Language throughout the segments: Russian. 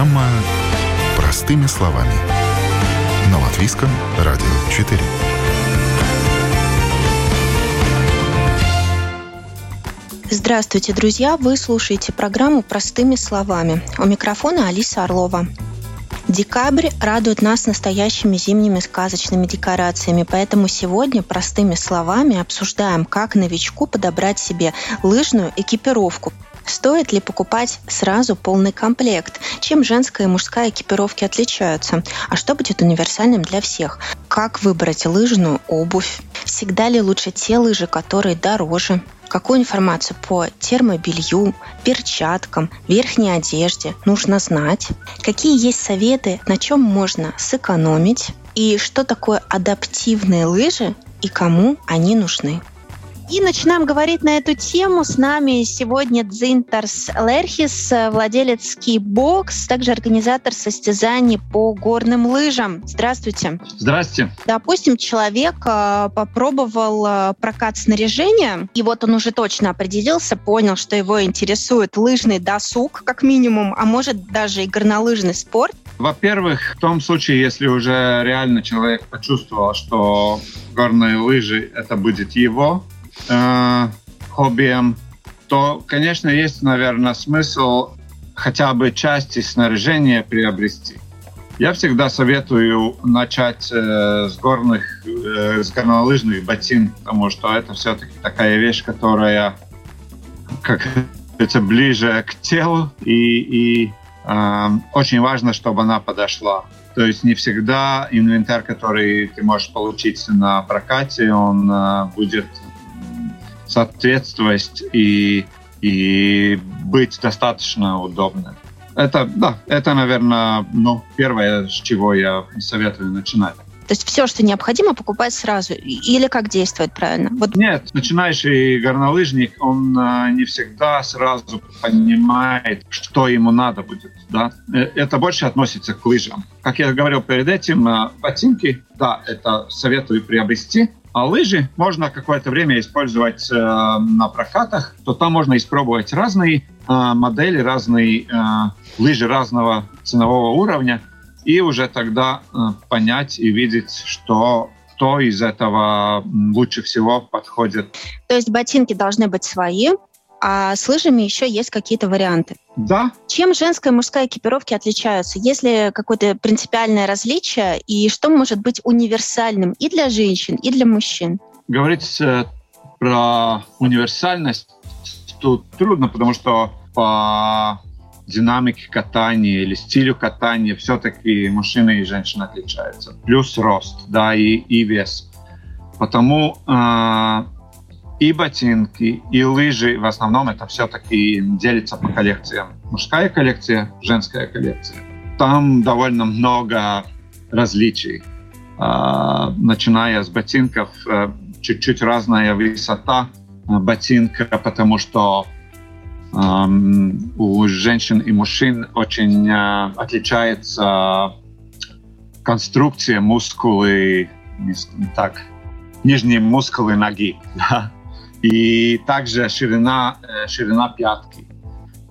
Программа «Простыми словами». На Латвийском радио 4. Здравствуйте, друзья! Вы слушаете программу «Простыми словами». У микрофона Алиса Орлова. Декабрь радует нас настоящими зимними сказочными декорациями, поэтому сегодня простыми словами обсуждаем, как новичку подобрать себе лыжную экипировку. Стоит ли покупать сразу полный комплект? Чем женская и мужская экипировки отличаются? А что будет универсальным для всех? Как выбрать лыжную обувь? Всегда ли лучше те лыжи, которые дороже? какую информацию по термобелью, перчаткам, верхней одежде нужно знать, какие есть советы, на чем можно сэкономить и что такое адаптивные лыжи и кому они нужны. И начинаем говорить на эту тему. С нами сегодня Дзинтарс Лерхис, владелец Skibbox, также организатор состязаний по горным лыжам. Здравствуйте. Здравствуйте. Допустим, человек э, попробовал э, прокат снаряжения, и вот он уже точно определился, понял, что его интересует лыжный досуг, как минимум, а может даже и горнолыжный спорт. Во-первых, в том случае, если уже реально человек почувствовал, что горные лыжи это будет его, э, хоббием, то, конечно, есть, наверное, смысл хотя бы части снаряжения приобрести. Я всегда советую начать э, с горных, э, с горнолыжных ботин, потому что это все-таки такая вещь, которая, как это ближе к телу, и, и э, очень важно, чтобы она подошла. То есть не всегда инвентарь, который ты можешь получить на прокате, он э, будет соответствовать и, и быть достаточно удобным. Это, да, это, наверное, ну, первое, с чего я советую начинать. То есть все, что необходимо, покупать сразу? Или как действовать правильно? Вот. Нет, начинающий горнолыжник, он э, не всегда сразу понимает, что ему надо будет. Да? Э, это больше относится к лыжам. Как я говорил перед этим, э, ботинки, да, это советую приобрести, а лыжи можно какое-то время использовать э, на прокатах, то там можно испробовать разные э, модели, разные э, лыжи разного ценового уровня, и уже тогда э, понять и видеть, что кто из этого лучше всего подходит. То есть ботинки должны быть свои, а с лыжами еще есть какие-то варианты. Да. Чем женская и мужская экипировки отличаются? Есть ли какое-то принципиальное различие? И что может быть универсальным и для женщин, и для мужчин? Говорить э, про универсальность тут трудно, потому что по динамике катания или стилю катания все-таки мужчины и женщины отличаются. Плюс рост, да, и, и вес. Потому э, и ботинки, и лыжи, в основном это все-таки делится по коллекциям. Мужская коллекция, женская коллекция. Там довольно много различий. А, начиная с ботинков, э, чуть-чуть разная высота э, ботинка, потому что у женщин и мужчин очень э, отличается конструкция мускулы, так, нижние мускулы ноги. Да? И также ширина, э, ширина пятки.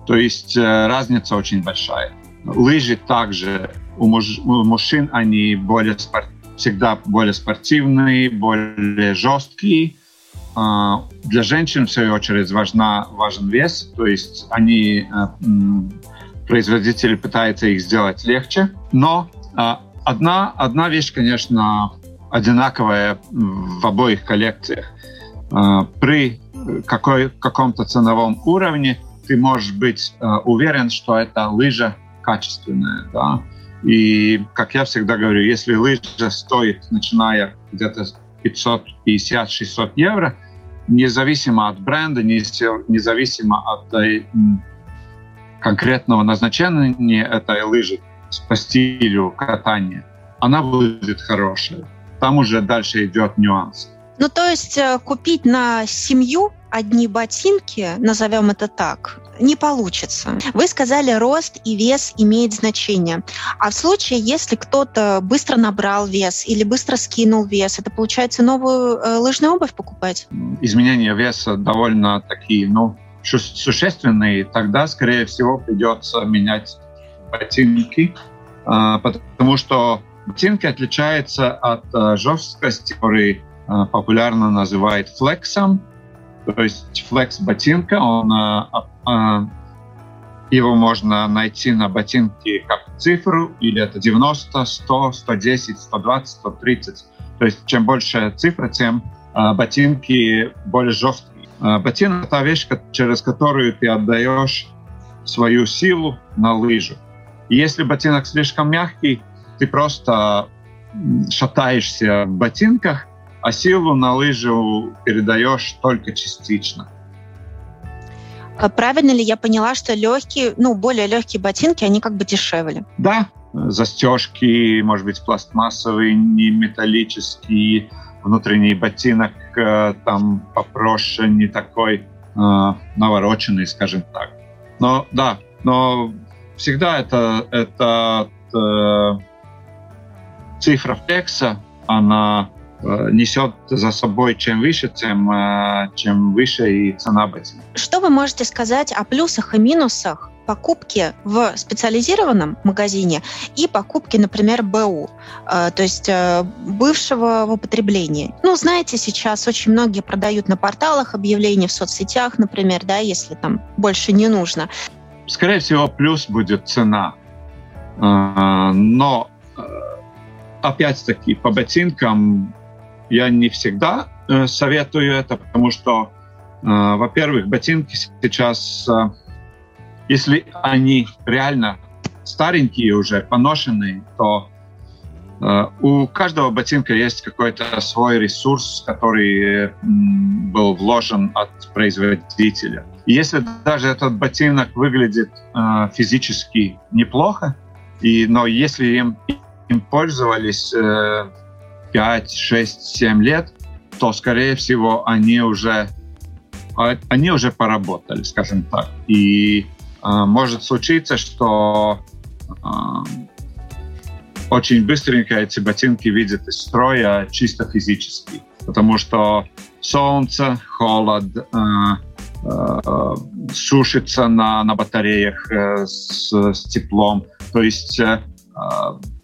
То есть э, разница очень большая. Лыжи также у, муж, у мужчин они более спорт, всегда более спортивные, более жесткие. А, для женщин, в свою очередь, важна, важен вес, то есть они, э, производители пытаются их сделать легче, но а, одна, одна вещь, конечно, одинаковая в обоих коллекциях. А, при какой, каком-то ценовом уровне ты можешь быть а, уверен, что эта лыжа качественная. Да? И, как я всегда говорю, если лыжа стоит, начиная где-то 550-600 евро, независимо от бренда, независимо от э, конкретного назначения этой лыжи по стилю катания, она будет хорошая. Там уже дальше идет нюанс. Ну, то есть э, купить на семью одни ботинки, назовем это так, не получится. Вы сказали, рост и вес имеет значение. А в случае, если кто-то быстро набрал вес или быстро скинул вес, это получается новую э, лыжную обувь покупать? Изменения веса довольно такие, ну, существенные. Тогда, скорее всего, придется менять ботинки, потому что ботинки отличаются от жесткости, который популярно называют флексом. То есть флекс ботинка, он его можно найти на ботинке как цифру, или это 90, 100, 110, 120, 130. То есть чем больше цифра, тем э, ботинки более жесткие. Э, ботинок – это вещь, через которую ты отдаешь свою силу на лыжу. И если ботинок слишком мягкий, ты просто шатаешься в ботинках, а силу на лыжу передаешь только частично. А правильно ли я поняла, что легкие, ну, более легкие ботинки, они как бы дешевле? Да, застежки, может быть, пластмассовые, не металлические, внутренний ботинок э, там попроще, не такой э, навороченный, скажем так. Но да, но всегда это, это э, цифра флекса, она несет за собой чем выше, тем, э, чем выше и цена ботинка. Что вы можете сказать о плюсах и минусах покупки в специализированном магазине и покупки, например, БУ, э, то есть бывшего в употреблении. Ну, знаете, сейчас очень многие продают на порталах объявления в соцсетях, например, да, если там больше не нужно. Скорее всего, плюс будет цена. Но опять-таки по ботинкам я не всегда э, советую это, потому что, э, во-первых, ботинки сейчас, э, если они реально старенькие уже, поношенные, то у каждого ботинка есть какой-то свой ресурс, который был вложен от производителя. И если даже этот ботинок выглядит физически неплохо, и, но если им, им пользовались 5, 6, 7 лет, то, скорее всего, они уже, а, они уже поработали, скажем так. И э, может случиться, что э, очень быстренько эти ботинки видят из строя чисто физически, потому что солнце, холод, э, э, сушится на, на батареях э, с, с теплом. То есть э,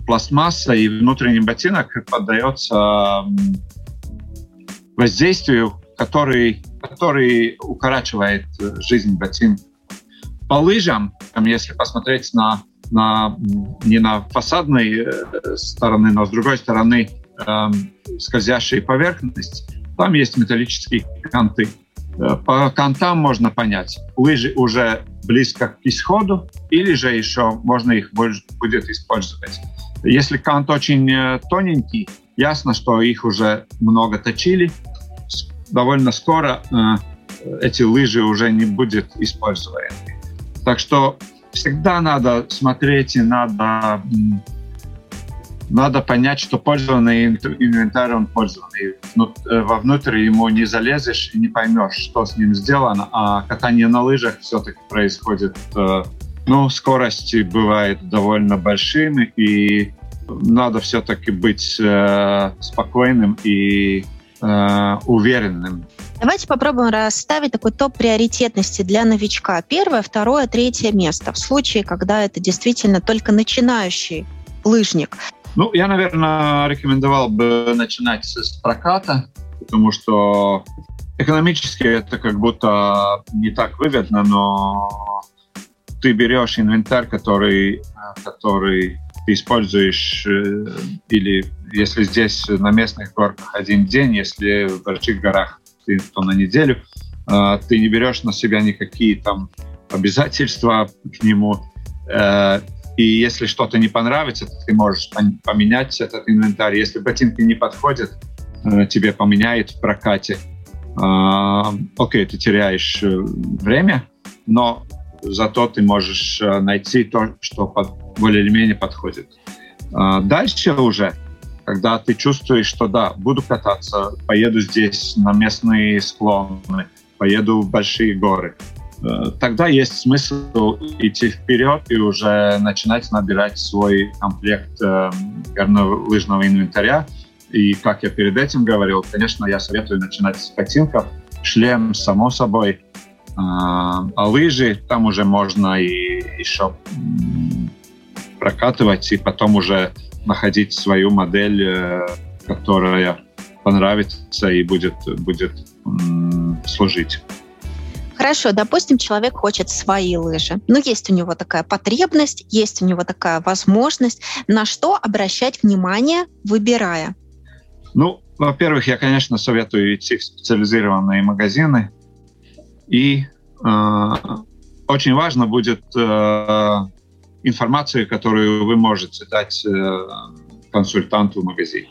пластмасса и внутренний ботинок поддается воздействию, который, который укорачивает жизнь ботинка. По лыжам, если посмотреть на, на, не на фасадной э, стороны, но с другой стороны э, скользящей поверхность, там есть металлические канты. Э, по кантам можно понять, лыжи уже близко к исходу, или же еще можно их будет использовать. Если кант очень э, тоненький, ясно, что их уже много точили. Довольно скоро э, эти лыжи уже не будут использованы. Так что всегда надо смотреть и надо, надо понять, что пользованный инвентарь, он пользованный. Э, вовнутрь ему не залезешь и не поймешь, что с ним сделано. А катание на лыжах все-таки происходит ну, скорости бывают довольно большими, и надо все-таки быть э, спокойным и э, уверенным. Давайте попробуем расставить такой топ приоритетности для новичка. Первое, второе, третье место. В случае, когда это действительно только начинающий лыжник. Ну, я, наверное, рекомендовал бы начинать с проката, потому что экономически это как будто не так выгодно, но ты берешь инвентарь, который, который ты используешь, э, или если здесь на местных горках один день, если в больших горах ты, то на неделю, э, ты не берешь на себя никакие там обязательства к нему. Э, и если что-то не понравится, ты можешь поменять этот инвентарь. Если ботинки не подходят, тебе поменяют в прокате. Окей, ты теряешь время, но зато ты можешь э, найти то, что под, более или менее подходит. А, дальше уже, когда ты чувствуешь, что да, буду кататься, поеду здесь на местные склоны, поеду в большие горы, э, тогда есть смысл идти вперед и уже начинать набирать свой комплект э, горнолыжного инвентаря. И как я перед этим говорил, конечно, я советую начинать с ботинков, шлем, само собой, а, а лыжи, там уже можно и еще прокатывать и потом уже находить свою модель, э, которая понравится и будет, будет служить. Хорошо, допустим, человек хочет свои лыжи. Ну, есть у него такая потребность, есть у него такая возможность. На что обращать внимание, выбирая? Ну, во-первых, я, конечно, советую идти в специализированные магазины. И э, очень важно будет э, информация, которую вы можете дать э, консультанту в магазине.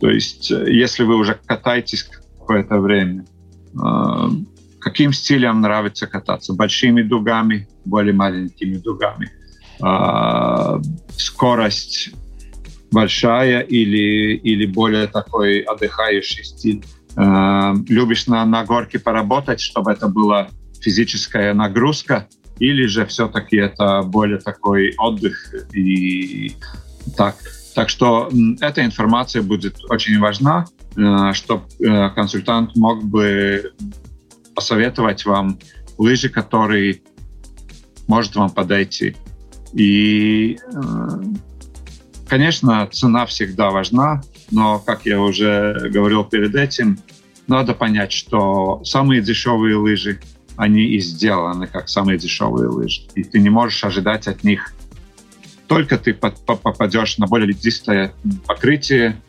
То есть, э, если вы уже катаетесь какое-то время, э, каким стилем нравится кататься? Большими дугами, более маленькими дугами? Э, скорость большая или, или более такой отдыхающий стиль? Любишь на, на горке поработать, чтобы это была физическая нагрузка, или же все-таки это более такой отдых и так. Так что эта информация будет очень важна, э, чтобы э, консультант мог бы посоветовать вам лыжи, которые может вам подойти. И, э, конечно, цена всегда важна, но, как я уже говорил перед этим, надо понять, что самые дешевые лыжи, они и сделаны как самые дешевые лыжи. И ты не можешь ожидать от них только ты попадешь на более ледистое покрытие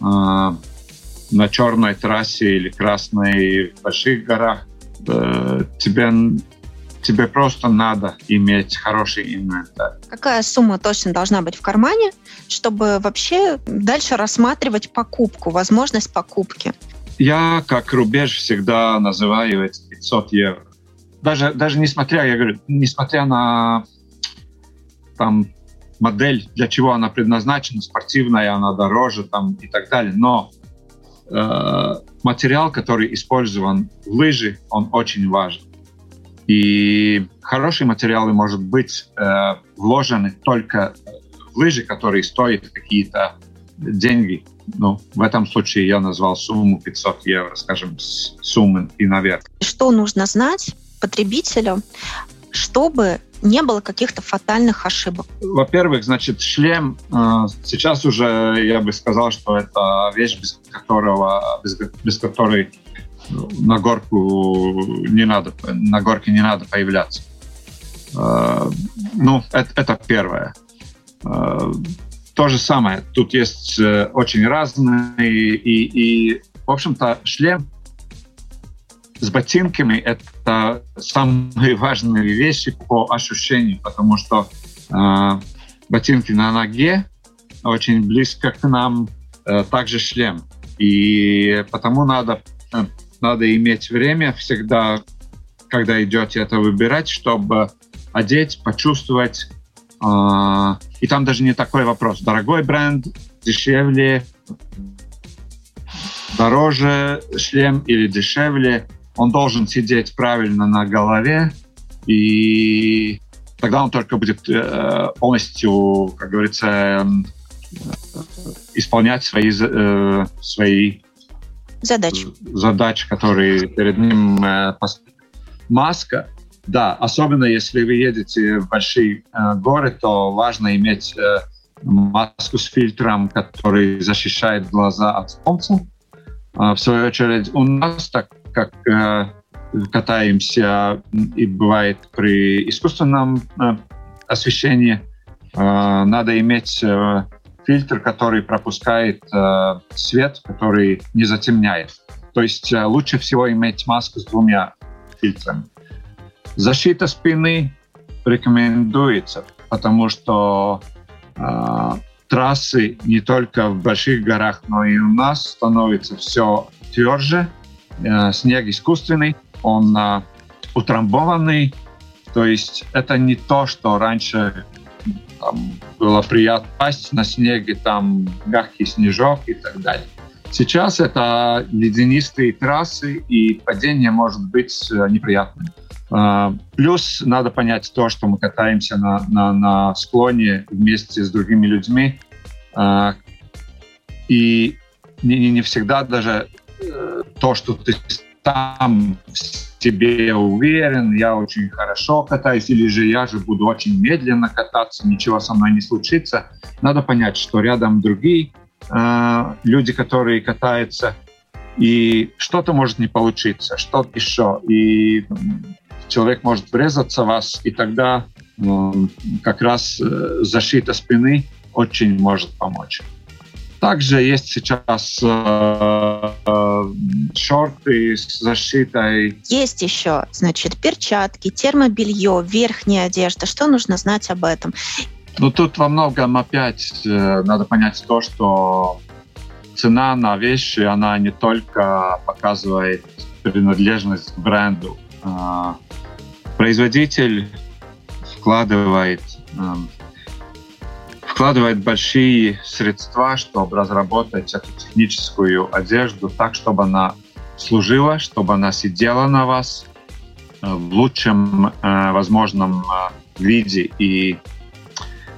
э, на черной трассе или красной в больших горах, э, тебе, тебе просто надо иметь хороший инвентарь. Какая сумма точно должна быть в кармане, чтобы вообще дальше рассматривать покупку, возможность покупки? Я как рубеж всегда называю эти 500 евро. Даже, даже несмотря, я говорю, несмотря на там модель, для чего она предназначена, спортивная, она дороже там, и так далее. Но э, материал, который использован в лыжи, он очень важен. И хорошие материалы, может быть, э, вложены только в лыжи, которые стоят какие-то деньги. Ну, в этом случае я назвал сумму 500 евро, скажем, суммы и наверх. Что нужно знать потребителю, чтобы не было каких-то фатальных ошибок? Во-первых, значит, шлем э, сейчас уже, я бы сказал, что это вещь, без которого, без, без которой на горку не надо, на горке не надо появляться. Э, ну, это, это первое. Э, то же самое. Тут есть очень разные и, и в общем-то, шлем с ботинками это самые важные вещи по ощущению, потому что э, ботинки на ноге очень близко к нам, э, также шлем. И потому надо, э, надо иметь время всегда, когда идете это выбирать, чтобы одеть, почувствовать. Э, и там даже не такой вопрос. Дорогой бренд, дешевле, дороже шлем или дешевле он должен сидеть правильно на голове, и тогда он только будет э, полностью, как говорится, э, исполнять свои, э, свои задачи. задачи, которые перед ним э, маска. Да, особенно если вы едете в большие э, горы, то важно иметь э, маску с фильтром, который защищает глаза от солнца. А, в свою очередь, у нас так как э, катаемся и бывает при искусственном э, освещении, э, надо иметь э, фильтр, который пропускает э, свет, который не затемняет. То есть э, лучше всего иметь маску с двумя фильтрами. Защита спины рекомендуется, потому что э, трассы не только в больших горах, но и у нас становятся все тверже, Э, снег искусственный, он э, утрамбованный, то есть это не то, что раньше там, было приятно пасть на снеге, там мягкий снежок и так далее. Сейчас это ледянистые трассы, и падение может быть э, неприятным. Плюс надо понять то, что мы катаемся на, на, на склоне вместе с другими людьми. И не, не всегда даже то, что ты там себе уверен, я очень хорошо катаюсь, или же я же буду очень медленно кататься, ничего со мной не случится. Надо понять, что рядом другие э, люди, которые катаются, и что-то может не получиться, что-то еще. И человек может врезаться в вас, и тогда э, как раз э, защита спины очень может помочь. Также есть сейчас э, э, шорты с защитой. Есть еще, значит, перчатки, термобелье, верхняя одежда. Что нужно знать об этом? Ну, тут во многом опять э, надо понять то, что цена на вещи, она не только показывает принадлежность к бренду. Э, производитель вкладывает э, вкладывает большие средства, чтобы разработать эту техническую одежду так, чтобы она служила, чтобы она сидела на вас э, в лучшем э, возможном э, виде и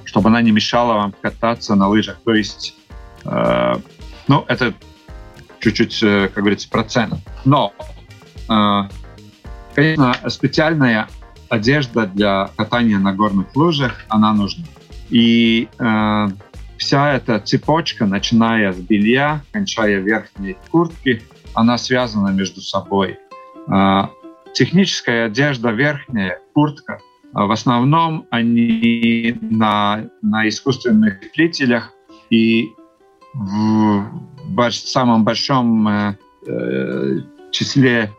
чтобы она не мешала вам кататься на лыжах. То есть, э, ну, это чуть-чуть, э, как говорится, процент. Но, э, конечно, специальная одежда для катания на горных лыжах, она нужна. И э, вся эта цепочка, начиная с белья, кончая верхней куртки, она связана между собой. Э, техническая одежда верхняя, куртка, э, в основном они на, на искусственных длителях и в больш, самом большом э, э числе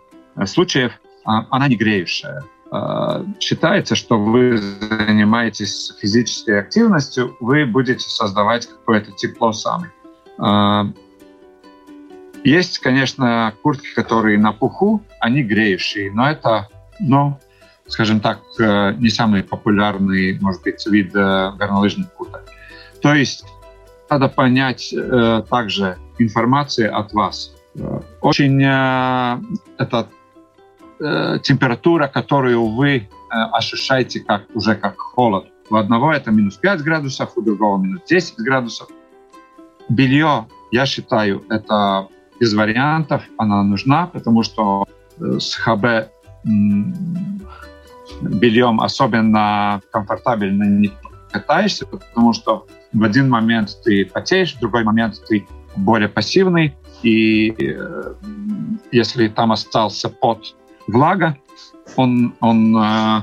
случаев э, она не греющая. А, считается, что вы занимаетесь физической активностью, вы будете создавать какое-то тепло сами. А, есть, конечно, куртки, которые на пуху, они греющие, но это, ну, скажем так, э, не самый популярный, может быть, вид э, горнолыжных курток. То есть надо понять э, также информации от вас. Очень это э, температура, которую вы э, ощущаете как, уже как холод. У одного это минус 5 градусов, у другого минус 10 градусов. Белье, я считаю, это без вариантов, она нужна, потому что э, с ХБ бельем особенно комфортабельно не катаешься, потому что в один момент ты потеешь, в другой момент ты более пассивный, и э, если там остался пот влага, он, он э,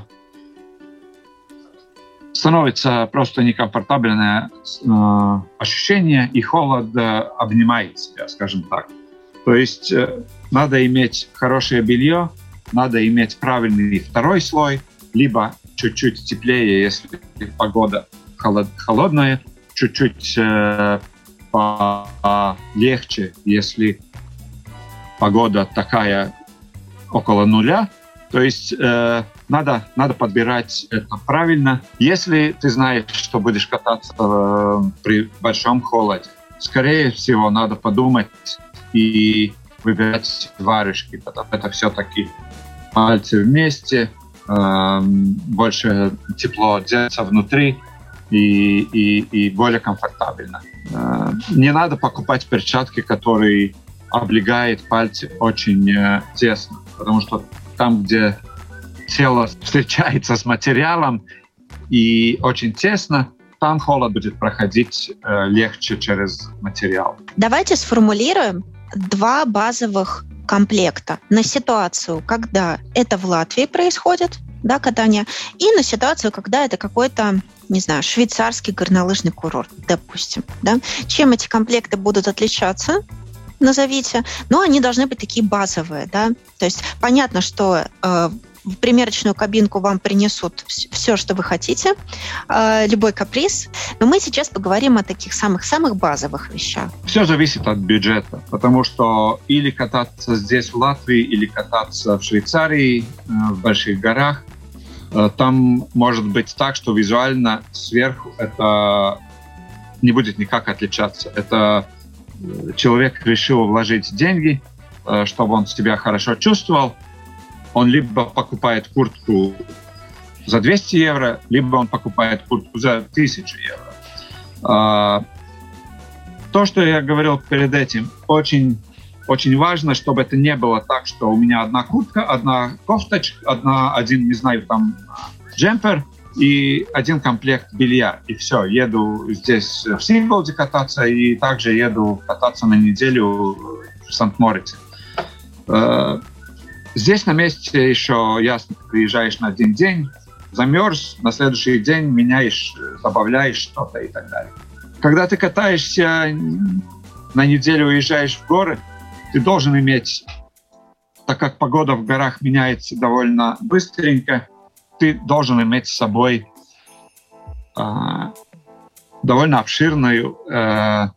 становится просто некомфортабельное э, ощущение, и холод э, обнимает себя, скажем так. То есть э, надо иметь хорошее белье, надо иметь правильный второй слой, либо чуть-чуть теплее, если погода холод, холодная, чуть-чуть э, полегче, если погода такая около нуля. То есть э, надо, надо подбирать это правильно. Если ты знаешь, что будешь кататься э, при большом холоде, скорее всего, надо подумать и выбирать варежки, потому что это все-таки пальцы вместе, э, больше тепло деться внутри и, и, и более комфортабельно. Э, не надо покупать перчатки, которые облегает пальцы очень э, тесно, потому что там, где тело встречается с материалом и очень тесно, там холод будет проходить э, легче через материал. Давайте сформулируем два базовых комплекта на ситуацию, когда это в Латвии происходит, да, катание, и на ситуацию, когда это какой-то, не знаю, швейцарский горнолыжный курорт, допустим. Да? Чем эти комплекты будут отличаться? Назовите, но они должны быть такие базовые, да, то есть понятно, что э, в примерочную кабинку вам принесут все, что вы хотите, э, любой каприз. Но мы сейчас поговорим о таких самых-самых базовых вещах. Все зависит от бюджета, потому что или кататься здесь, в Латвии, или кататься в Швейцарии, э, в больших горах, э, там может быть так, что визуально сверху это не будет никак отличаться. Это человек решил вложить деньги, э, чтобы он себя хорошо чувствовал, он либо покупает куртку за 200 евро, либо он покупает куртку за 1000 евро. А, то, что я говорил перед этим, очень очень важно, чтобы это не было так, что у меня одна куртка, одна кофточка, одна, один, не знаю, там, джемпер и один комплект белья. И все, еду здесь в Синголде кататься и также еду кататься на неделю в Сант-Морице. Э, здесь на месте еще ясно, приезжаешь на один день, замерз, на следующий день меняешь, добавляешь что-то и так далее. Когда ты катаешься на неделю уезжаешь в горы, ты должен иметь, так как погода в горах меняется довольно быстренько, ты должен иметь с собой э, довольно обширный э,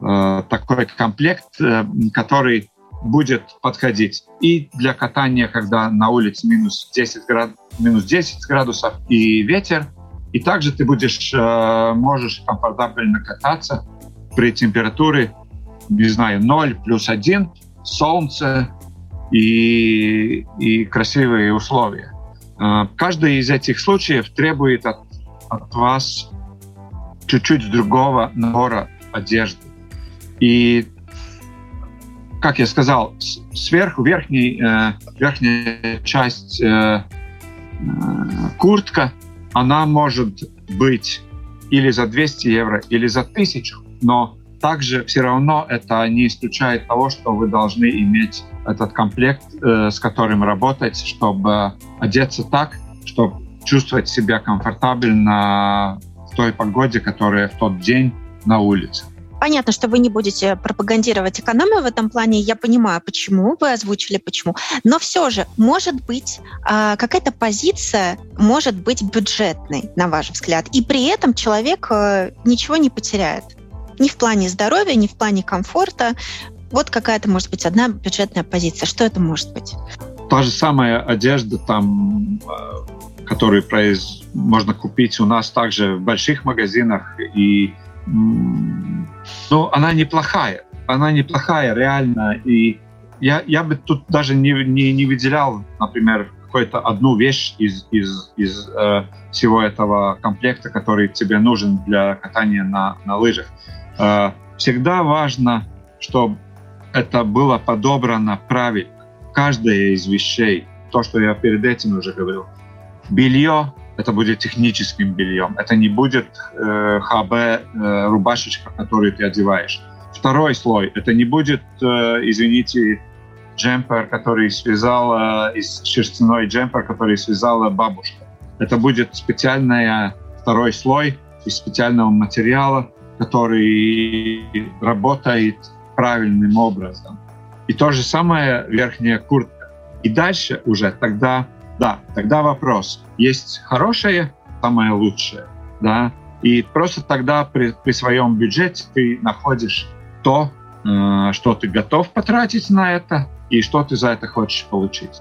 э, такой комплект, э, который будет подходить и для катания, когда на улице минус 10, град... минус 10 градусов и ветер, и также ты будешь, э, можешь комфортабельно кататься при температуре не знаю, 0 плюс 1, солнце и, и красивые условия. А, каждый из этих случаев требует от, от вас чуть-чуть другого набора одежды. И, как я сказал, сверху верхний, э, верхняя часть э, э, куртка, она может быть или за 200 евро, или за 1000, но также все равно это не исключает того, что вы должны иметь этот комплект, э, с которым работать, чтобы одеться так, чтобы чувствовать себя комфортабельно в той погоде, которая в тот день на улице. Понятно, что вы не будете пропагандировать экономию в этом плане. Я понимаю, почему вы озвучили, почему. Но все же, может быть, а, какая-то позиция может быть бюджетной, на ваш взгляд, и при этом человек э, ничего не потеряет ни в плане здоровья, ни в плане комфорта. Вот какая-то, может быть, одна бюджетная позиция. Что это может быть? Та же самая одежда, там, э, которую произ... можно купить у нас также в больших магазинах. И ну, она неплохая. Она неплохая, реально. И я, я бы тут даже не, не, не выделял, например, какую-то одну вещь из, из, из э, всего этого комплекта, который тебе нужен для катания на, на лыжах. Э, всегда важно, чтобы это было подобрано правильно. Каждая из вещей, то, что я перед этим уже говорил, белье это будет техническим бельем. Это не будет э, ХБ э, рубашечка, которую ты одеваешь. Второй слой это не будет, э, извините, джемпер, который связала из шерстяной джемпер, который связала бабушка. Это будет специальный второй слой из специального материала, который работает правильным образом. И то же самое верхняя куртка. И дальше уже тогда, да, тогда вопрос. Есть хорошее, самое лучшее, да, и просто тогда при, при своем бюджете ты находишь то, э, что ты готов потратить на это, и что ты за это хочешь получить.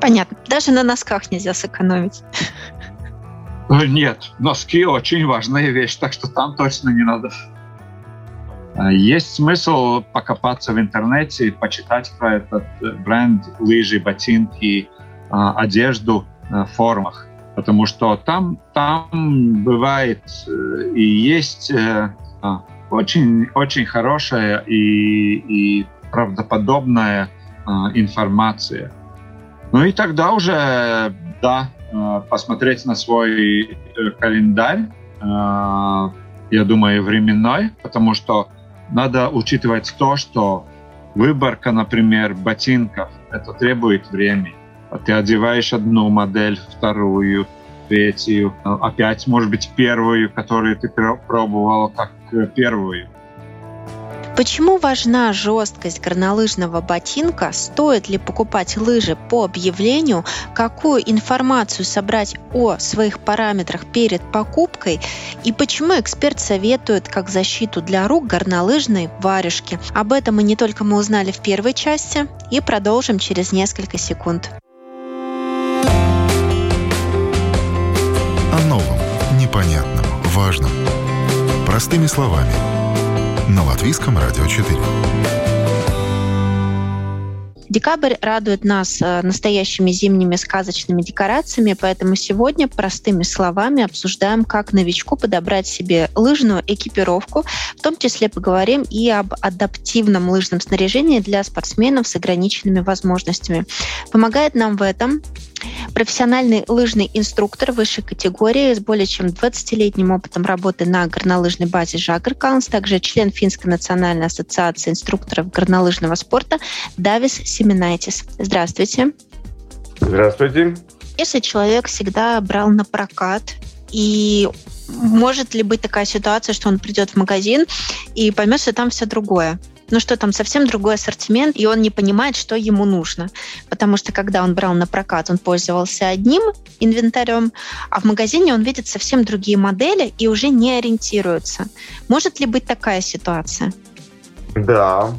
Понятно. Даже на носках нельзя сэкономить. Э, нет, носки очень важная вещь, так что там точно не надо. Э, есть смысл покопаться в интернете и почитать про этот э, бренд лыжи, ботинки, одежду в формах. Потому что там, там бывает и есть очень, очень хорошая и, и правдоподобная информация. Ну и тогда уже, да, Э, посмотреть на свой э, календарь, э, я думаю, временной, потому что надо учитывать то, что выборка, например, ботинков, это требует времени. Ты одеваешь одну модель, вторую, третью, опять, может быть, первую, которую ты пробовал как первую. Почему важна жесткость горнолыжного ботинка? Стоит ли покупать лыжи по объявлению? Какую информацию собрать о своих параметрах перед покупкой? И почему эксперт советует как защиту для рук горнолыжные варежки? Об этом и не только мы узнали в первой части и продолжим через несколько секунд. О новом, непонятном, важном. Простыми словами – на Латвийском радио 4. Декабрь радует нас э, настоящими зимними сказочными декорациями, поэтому сегодня простыми словами обсуждаем, как новичку подобрать себе лыжную экипировку. В том числе поговорим и об адаптивном лыжном снаряжении для спортсменов с ограниченными возможностями. Помогает нам в этом профессиональный лыжный инструктор высшей категории с более чем 20-летним опытом работы на горнолыжной базе Жагр Каунс, также член Финской национальной ассоциации инструкторов горнолыжного спорта Давис Семенайтис. Здравствуйте. Здравствуйте. Если человек всегда брал на прокат и может ли быть такая ситуация, что он придет в магазин и поймет, что там все другое? Ну что там совсем другой ассортимент, и он не понимает, что ему нужно. Потому что когда он брал на прокат, он пользовался одним инвентарем, а в магазине он видит совсем другие модели и уже не ориентируется. Может ли быть такая ситуация? Да,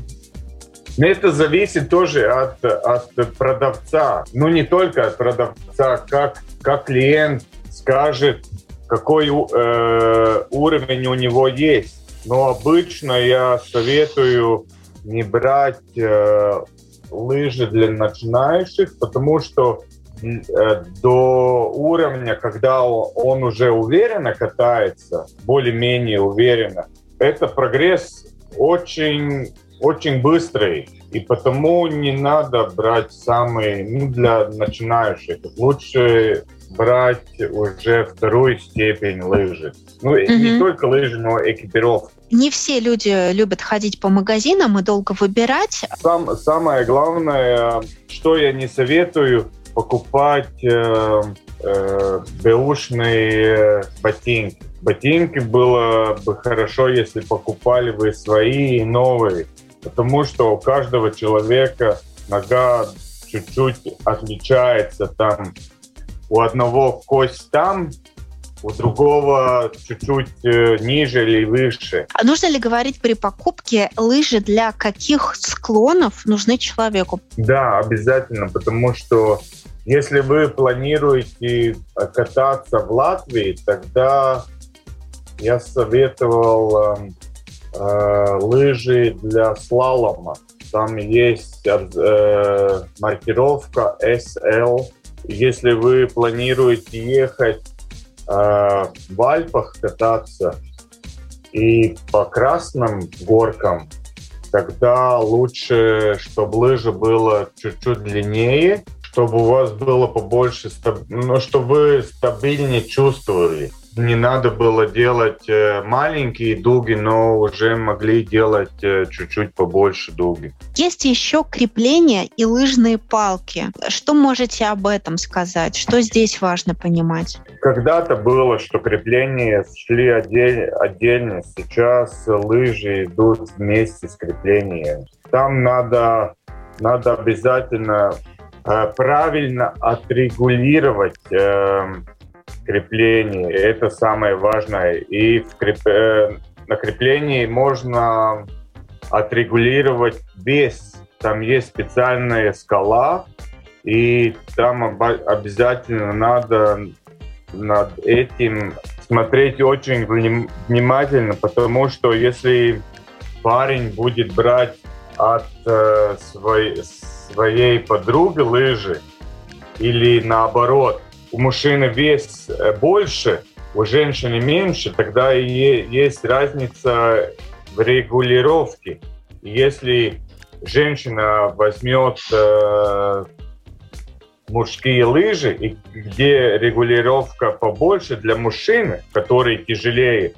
но это зависит тоже от, от продавца. Ну, не только от продавца, как, как клиент скажет, какой э, уровень у него есть. Но обычно я советую не брать э, лыжи для начинающих, потому что э, до уровня, когда он уже уверенно катается, более-менее уверенно, это прогресс очень, очень быстрый. И потому не надо брать самые ну, для начинающих. Лучше брать уже вторую степень лыжи. Ну, угу. не только лыжи, но экипировка. Не все люди любят ходить по магазинам и долго выбирать. Сам, самое главное, что я не советую, покупать э, э, бэушные ботинки. Ботинки было бы хорошо, если покупали вы свои новые, потому что у каждого человека нога чуть-чуть отличается там у одного кость там, у другого чуть-чуть э, ниже или выше. А нужно ли говорить при покупке лыжи для каких склонов нужны человеку? Да, обязательно, потому что если вы планируете кататься в Латвии, тогда я советовал э, э, лыжи для слалома. Там есть э, маркировка SL если вы планируете ехать э, в Альпах кататься и по красным горкам, тогда лучше, чтобы лыжа была чуть-чуть длиннее, чтобы у вас было побольше, ну, чтобы вы стабильнее чувствовали не надо было делать э, маленькие дуги, но уже могли делать э, чуть-чуть побольше дуги. Есть еще крепления и лыжные палки. Что можете об этом сказать? Что здесь важно понимать? Когда-то было, что крепления шли отдель, отдельно. Сейчас лыжи идут вместе с креплением. Там надо, надо обязательно э, правильно отрегулировать крепление. Это самое важное. И в креп... Э, на креплении можно отрегулировать вес. Там есть специальная скала, и там обязательно надо над этим смотреть очень внимательно, потому что если парень будет брать от э, своей, своей подруги лыжи или наоборот, у мужчины вес э, больше, у женщины меньше, тогда и есть разница в регулировке. Если женщина возьмет э, мужские лыжи, и где регулировка побольше для мужчины, который тяжелее,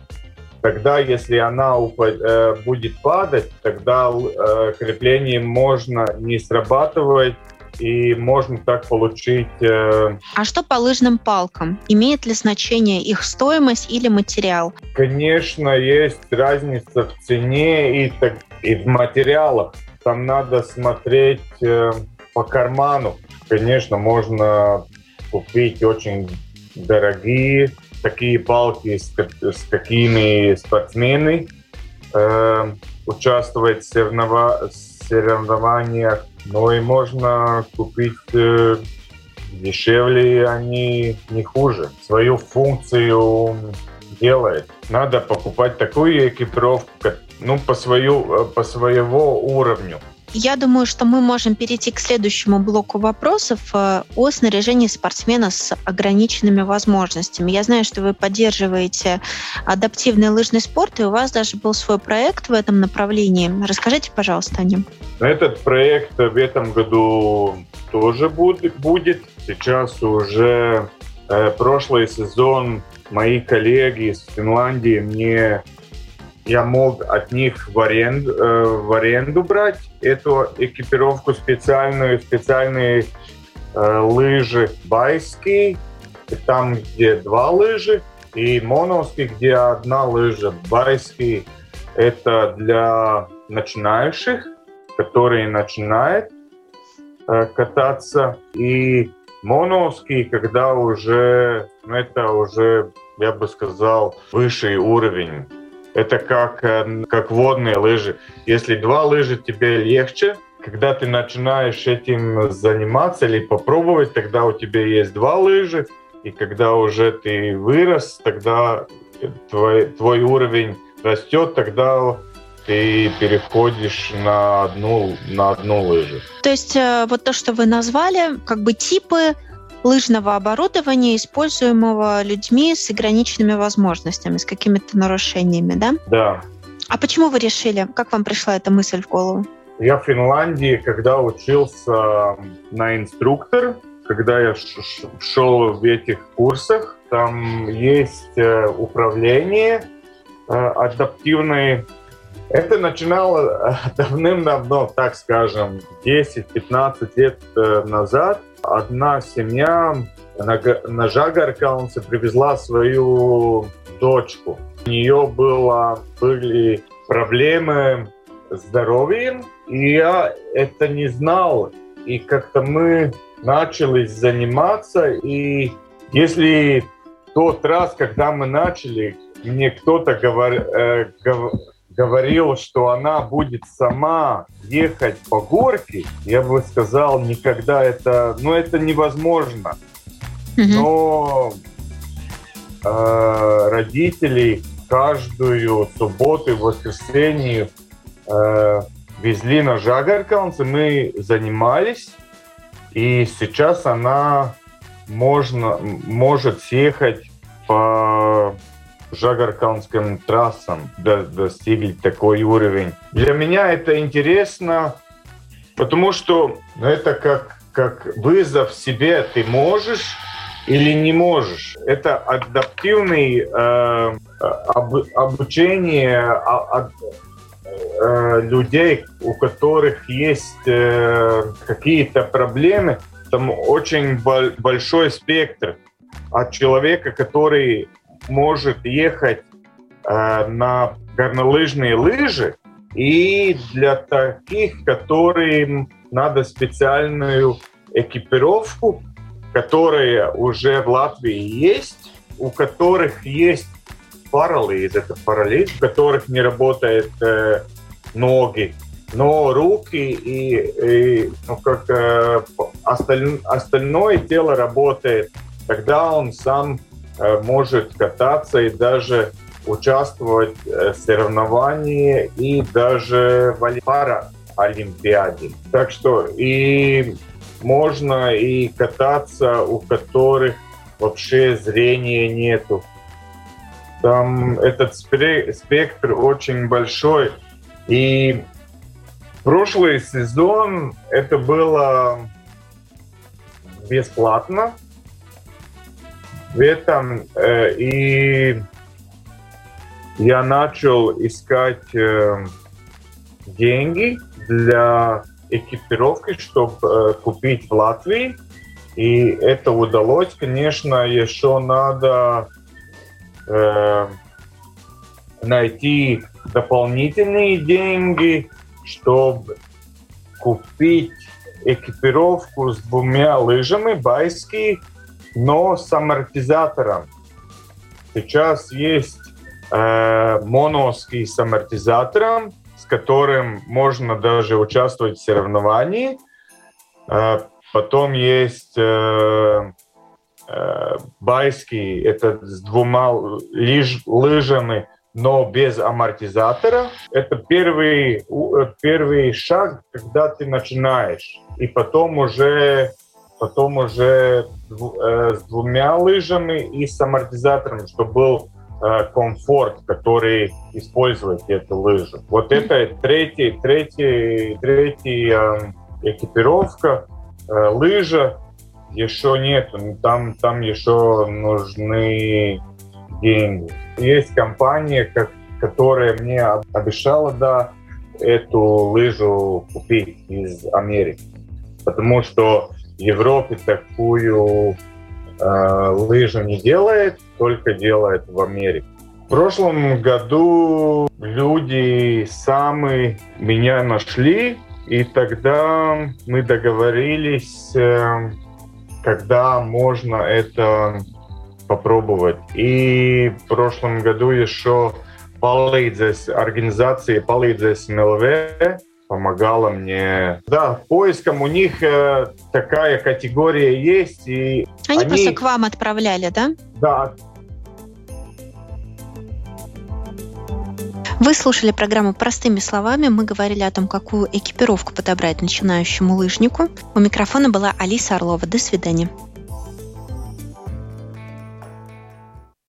тогда если она упад, э, будет падать, тогда э, крепление можно не срабатывать и можно так получить... Э... А что по лыжным палкам? Имеет ли значение их стоимость или материал? Конечно, есть разница в цене и, так, и в материалах. Там надо смотреть э, по карману. Конечно, можно купить очень дорогие такие палки, с, с какими спортсмены э, участвуют в соревнованиях ну и можно купить э, дешевле, они не хуже. Свою функцию делает. Надо покупать такую экипировку, ну, по, свою, э, по своего уровню. Я думаю, что мы можем перейти к следующему блоку вопросов э, о снаряжении спортсмена с ограниченными возможностями. Я знаю, что вы поддерживаете адаптивный лыжный спорт, и у вас даже был свой проект в этом направлении. Расскажите, пожалуйста, о нем. Этот проект в этом году тоже будет. Сейчас уже э, прошлый сезон мои коллеги из Финляндии мне я мог от них в аренду, э, в аренду брать эту экипировку специальную, специальные э, лыжи байские, там, где два лыжи, и моновские, где одна лыжа. Байские – это для начинающих, которые начинают э, кататься, и моновские, когда уже, ну, это уже, я бы сказал, высший уровень это как, э, как водные лыжи. Если два лыжи тебе легче, когда ты начинаешь этим заниматься или попробовать, тогда у тебя есть два лыжи, и когда уже ты вырос, тогда твой, твой уровень растет, тогда ты переходишь на одну, на одну лыжу. То есть э, вот то, что вы назвали, как бы типы лыжного оборудования, используемого людьми с ограниченными возможностями, с какими-то нарушениями, да? Да. А почему вы решили? Как вам пришла эта мысль в голову? Я в Финляндии, когда учился на инструктор, когда я шел в этих курсах, там есть э, управление э, адаптивной. Это начинало э, давным-давно, так скажем, 10-15 лет назад – одна семья на, Жагаркаунсе привезла свою дочку. У нее было, были проблемы с здоровьем, и я это не знал. И как-то мы начали заниматься, и если тот раз, когда мы начали, мне кто-то говор, э, говорил, что она будет сама ехать по горке, я бы сказал, никогда это, ну это невозможно. Но э, родители каждую субботу и воскресенье э, везли на Жагаркаунс, мы занимались, и сейчас она можно, может съехать по жагарканским трассам до, достигли такой уровень. Для меня это интересно, потому что ну, это как, как вызов себе. Ты можешь или не можешь. Это адаптивный э, об, обучение а, э, людей, у которых есть э, какие-то проблемы. Там очень большой спектр от человека, который может ехать э, на горнолыжные лыжи, и для таких, которым надо специальную экипировку, которая уже в Латвии есть, у которых есть парализ, это парализ, у которых не работают э, ноги, но руки и, и ну, как э, осталь, остальное тело работает. Тогда он сам может кататься и даже участвовать э, в соревновании и даже в пара Олимпиаде. Так что и можно и кататься, у которых вообще зрения нету. Там этот спектр очень большой. И прошлый сезон это было бесплатно в этом э, и я начал искать э, деньги для экипировки, чтобы э, купить в Латвии. И это удалось. Конечно, еще надо э, найти дополнительные деньги, чтобы купить экипировку с двумя лыжами, байские, но с амортизатором. Сейчас есть э, моноский с амортизатором, с которым можно даже участвовать в соревновании. Э, потом есть э, э, байский, это с двумя лыж, лыжами, но без амортизатора. Это первый, первый шаг, когда ты начинаешь. И потом уже, потом уже э, с двумя лыжами и с амортизатором, чтобы был э, комфорт, который использует эту лыжу. Вот это третий, третий, третий э, экипировка, э, лыжа еще нету, там, там еще нужны деньги. Есть компания, как, которая мне обещала, да, эту лыжу купить из Америки. Потому что Европе такую э, лыжу не делает, только делает в Америке. В прошлом году люди сами меня нашли, и тогда мы договорились, э, когда можно это попробовать. И в прошлом году еще palīdzēs организации, palīdzēs МЛВ, помогала мне. Да, поиском у них э, такая категория есть. И они, они просто к вам отправляли, да? Да. Вы слушали программу «Простыми словами». Мы говорили о том, какую экипировку подобрать начинающему лыжнику. У микрофона была Алиса Орлова. До свидания.